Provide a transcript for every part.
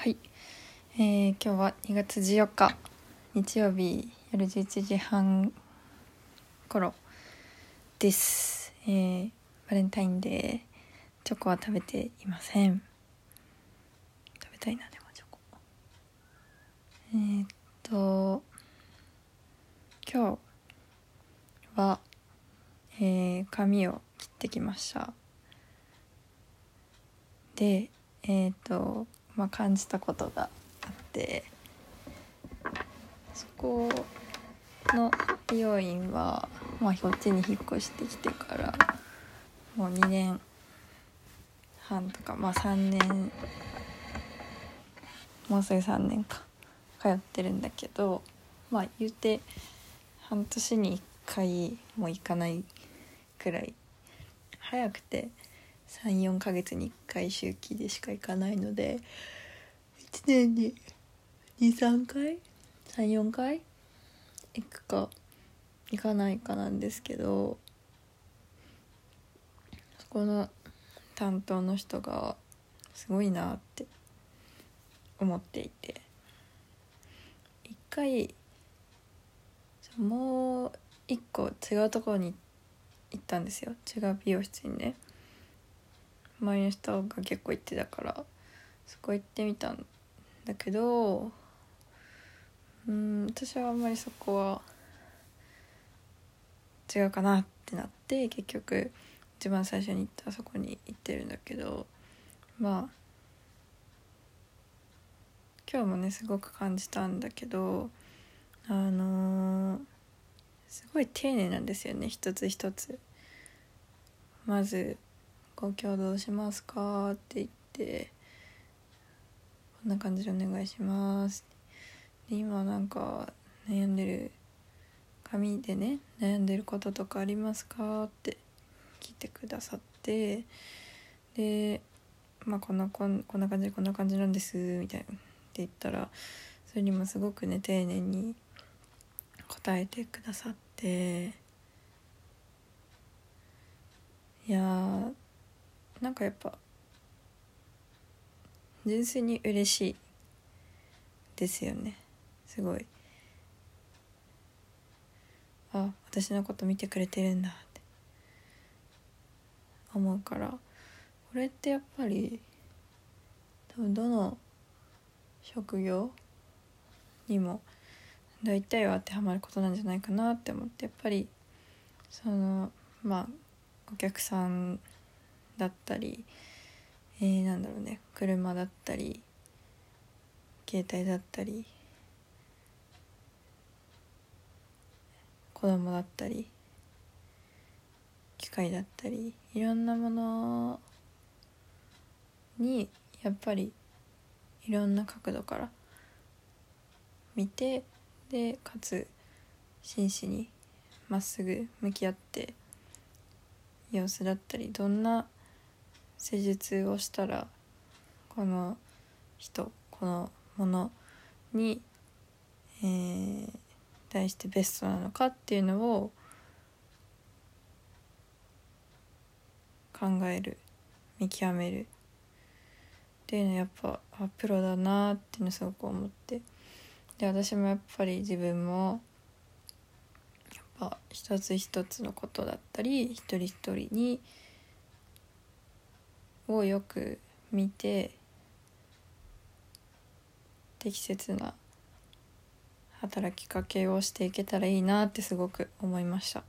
はい、えー、今日は2月14日日曜日夜11時半頃です、えー、バレンタインデーチョコは食べていません。食べたいなでもチョコ。えー、っと今日は、えー、髪を切ってきました。でえっ、とまあ感じたことがあってそこの美容院は、まあ、こっちに引っ越してきてからもう2年半とかまあ3年もうすぐ3年か通ってるんだけどまあ言うて半年に1回も行かないくらい。早くて34ヶ月に1回周期でしか行かないので1年に23回34回行くか行かないかなんですけどそこの担当の人がすごいなって思っていて一回もう一個違うところに行ったんですよ。違う美容室にね。周りの人が結構行ってたからそこ行ってみたんだけどうん私はあんまりそこは違うかなってなって結局一番最初に行ったそこに行ってるんだけどまあ今日もねすごく感じたんだけどあのーすごい丁寧なんですよね一つ一つ。まず「ご協働しますか?」って言って「こんな感じでお願いします」で今なんか悩んでる紙でね悩んでることとかありますか？って聞いてくださってでまあこんなこんこんな感じでこんな感じなんですみたいなって言ったらそれにもすごくね丁寧に答えてくださって。いやなんかやっぱ純粋に嬉しいですよね。すごい。あ私のこと見てくれてるんだって。思うから。これってやっぱり多分どの職業にも大体は当てはまることなんじゃないかなって思って。やっぱりそのまあお客さんだったり、えー、なんだろうね車だったり携帯だったり子供だったり機械だったりいろんなものにやっぱりいろんな角度から見てでかつ真摯にまっすぐ向き合って様子だったりどんな施術をしたらこの人このものに、えー、対してベストなのかっていうのを考える見極めるっていうのはやっぱあプロだなっていうのすごく思って。で私もやっぱり自分もやっぱ一つ一つのことだったり一人一人にをよく見て適切な働きかけをしていけたらいいなってすごく思いました。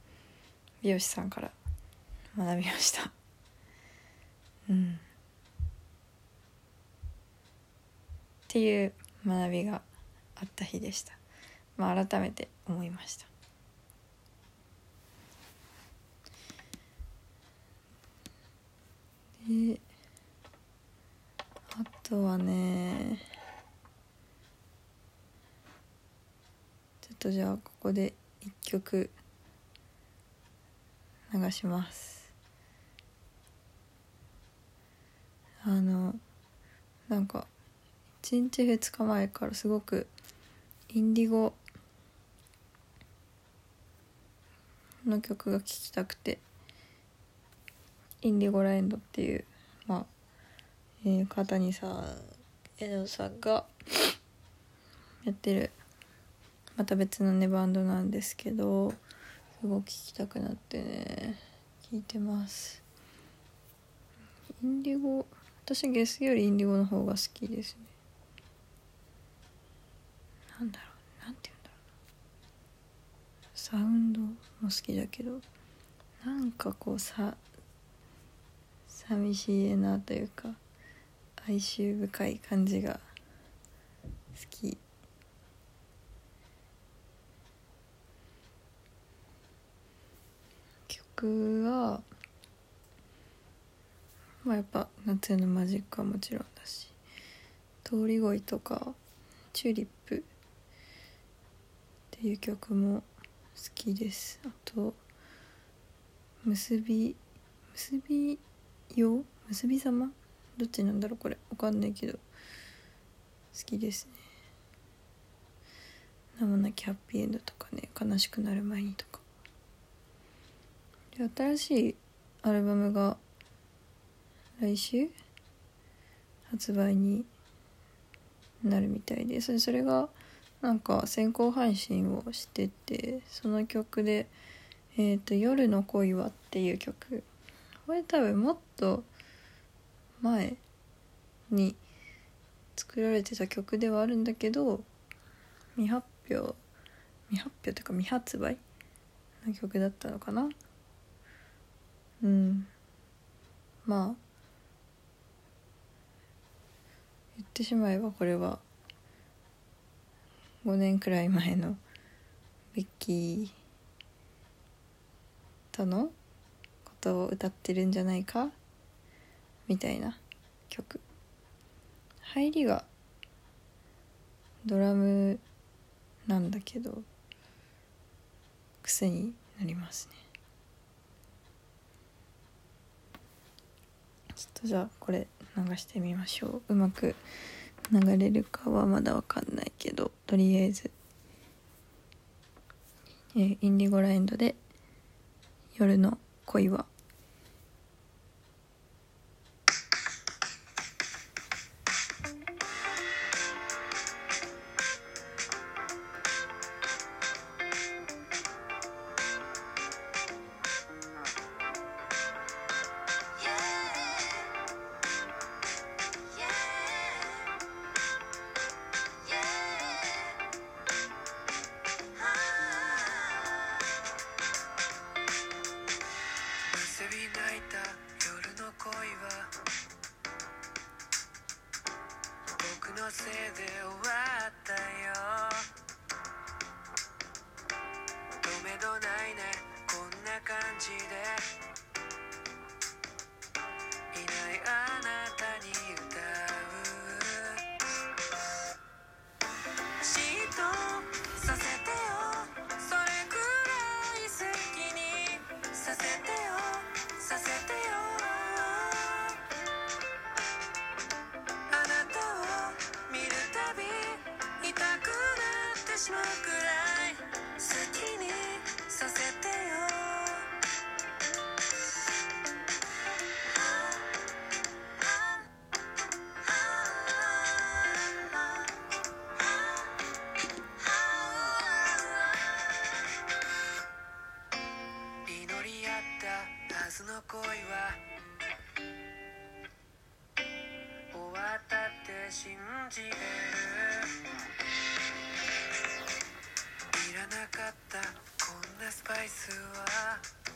美容師さんから学びました。うん。っていう学びがあった日でした。まあ改めて思いました。でとはね。ちょっとじゃあここで一曲流します。あのなんか1日2日前からすごくインディゴの曲が聴きたくてインディゴラエンドっていう、えー、川谷さんエドさんがやってる。また別のねバンドなんですけどすごく聴きたくなってね聴いてます。インディゴ私ゲスよりインディゴの方が好きですね。なんだろうなんて言うんだろうサウンドも好きだけどなんかこうさ寂しいなというか。哀愁深い感じが好き。曲はまあやっぱ「夏のマジック」はもちろんだし「通り恋」とか「チューリップ」っていう曲も好きです。あと「結び」結びよ結びざまどっちなんだろうこれ。わかんないけど。好きですね。名もなきハッピーエンドとかね。悲しくなる前にとか。で新しいアルバムが来週？発売になるみたいで。それそれがなんか先行配信をしててその曲で「えーと、夜の恋は」っていう曲。これ多分もっと前に作られてた曲ではあるんだけど未発表未発表というか未発売の曲だったのかな？うん。まあ言ってしまえばこれは5年くらい前のベッキーとのことを歌ってるんじゃないかみたいな曲。入りがドラムなんだけど癖になりますね。ちょっとじゃあこれ流してみましょう。うまく流れるかはまだわかんないけどとりあえず、えー、インディゴラエンドで「夜の恋は」り合ったはずの恋は終わったって信じてる。いらなかったこんなスパイスは。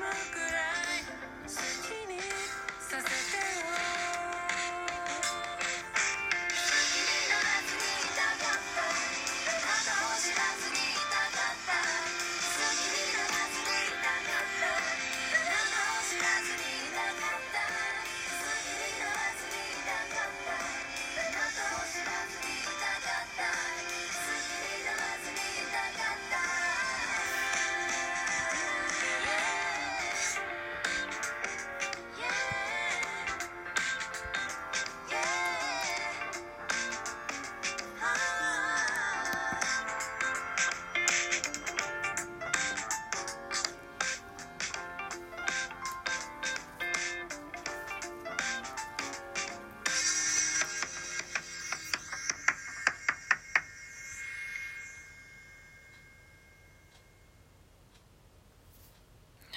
my.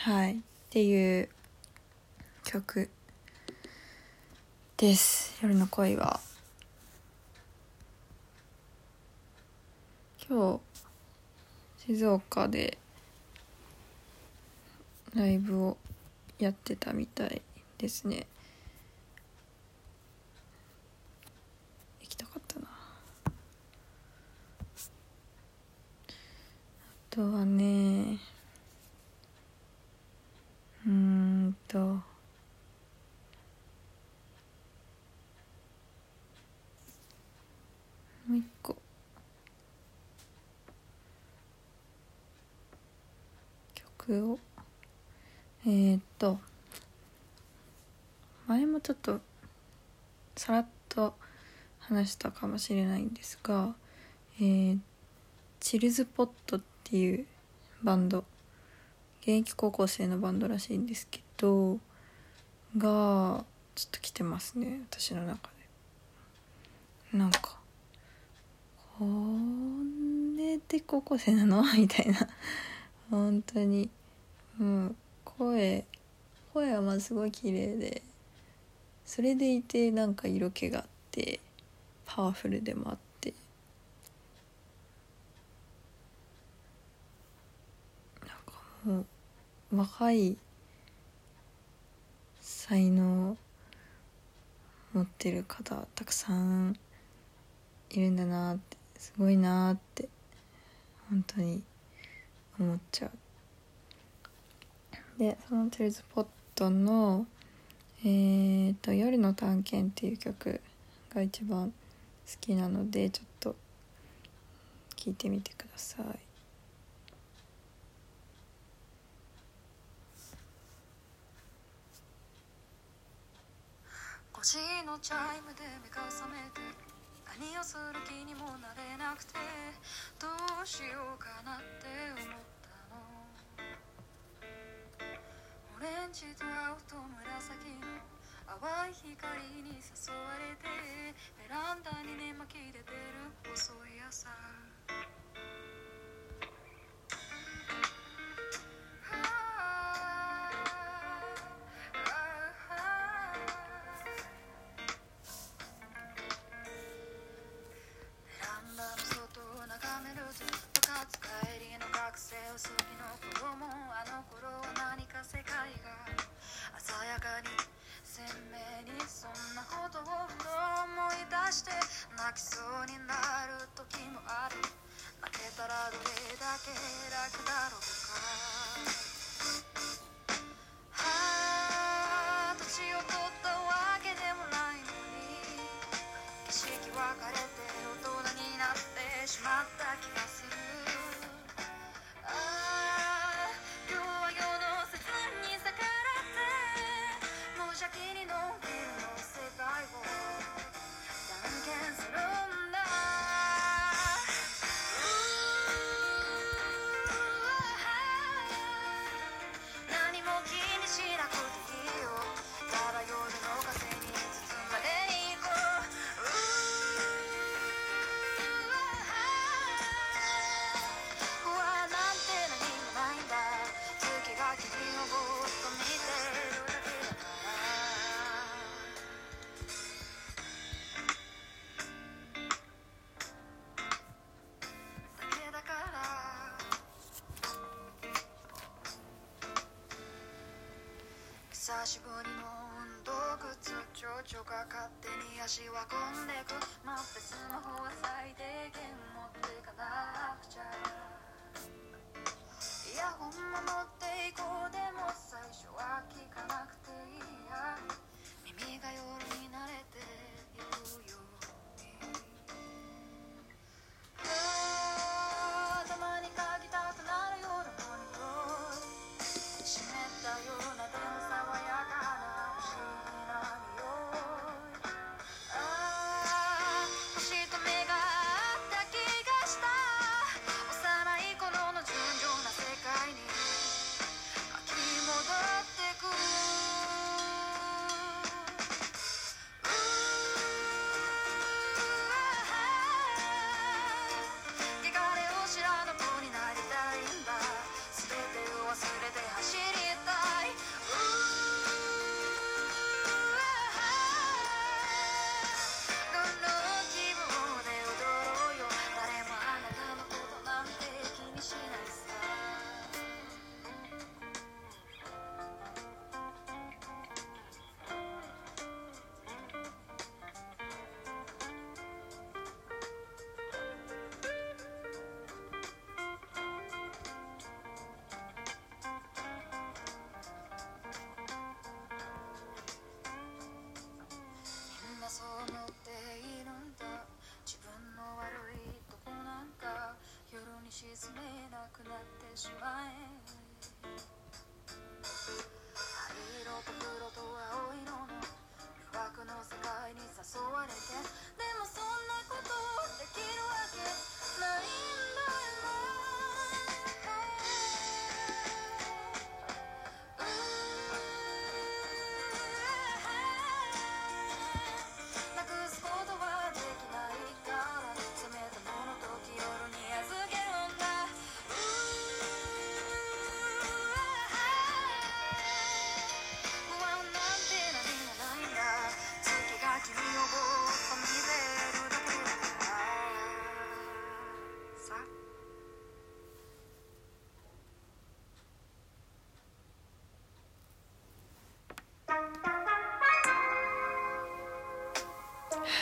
はい。っていう曲です。夜の恋は。今日静岡でライブをやってたみたいですね。行きたかったな。あとはねうーんともう一個。曲を。えー、っと。前もちょっとさらっと話したかもしれないんですが、えー、チルズポットっていうバンド。現役高校生のバンドらしいんですけがちょっと来てますね私の中で。なんかこれで高校生なの？みたいな。本当に。うん声声はまあすごい綺麗でそれでいてなんか色気があってパワフルでもあって。なんかもう若い才能持ってる方たくさんいるんだなってすごいなって本当に思っちゃうでそのテルズ・ポットのえーと「夜の探検」っていう曲が一番好きなのでちょっと聞いてみてください。5時のチャイムで目が覚めて何をする気にもなれなくてどうしようかなって思ったの。オレンジと青と紫の淡い光に誘われてベランダに寝巻きで出る遅い朝。ああ今日は夜の節に逆らって手に足運んでく待ってスマホは最低限持ってかなくちゃ。イヤホンも持って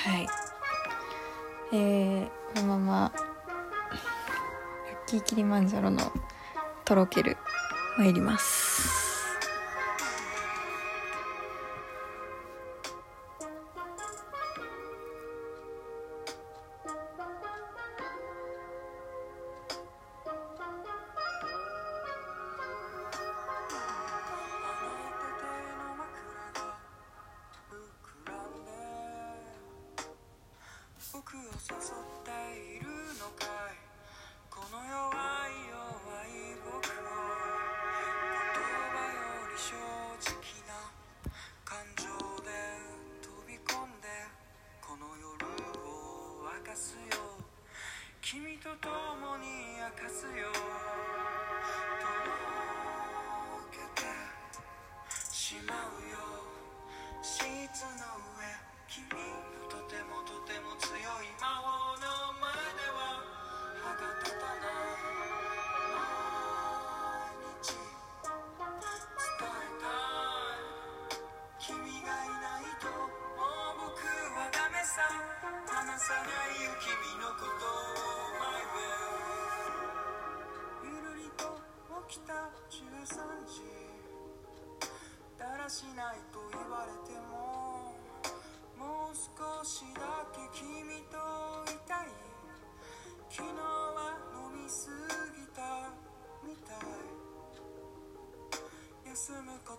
はい。えー、このままラッキーキリマンジャロのとろける参ります。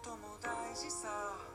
ことも大事さ。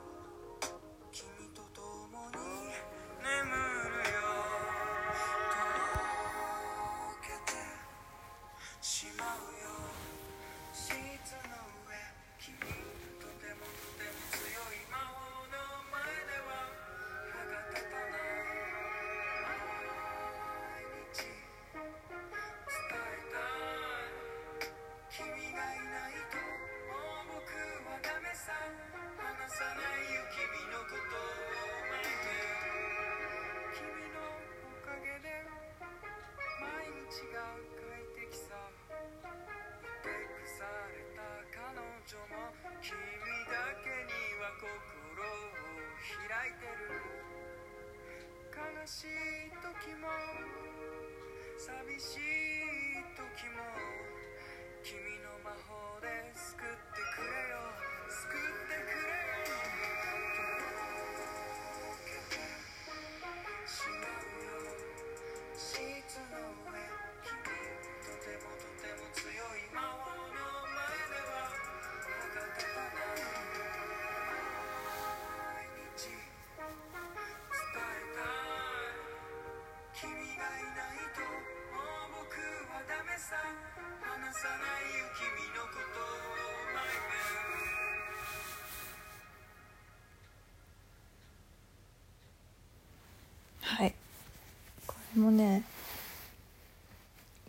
もね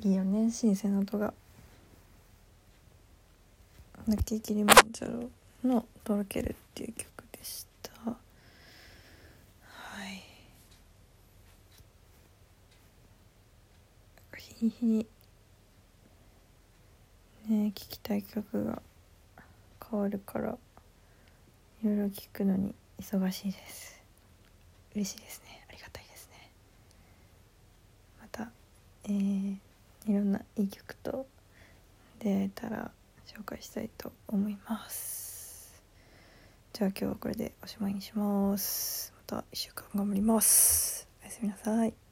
いいよね新鮮な音が「泣ききりまんじゃろ」の「とろける」っていう曲でした。はい。日に日にね聴きたい曲が変わるからいろいろ聞くのに忙しいです。嬉しいですね。えー、いろんないい曲と出会えたら紹介したいと思います。じゃあ今日はこれでおしまいにします。また1週間頑張ります。おやすみなさい。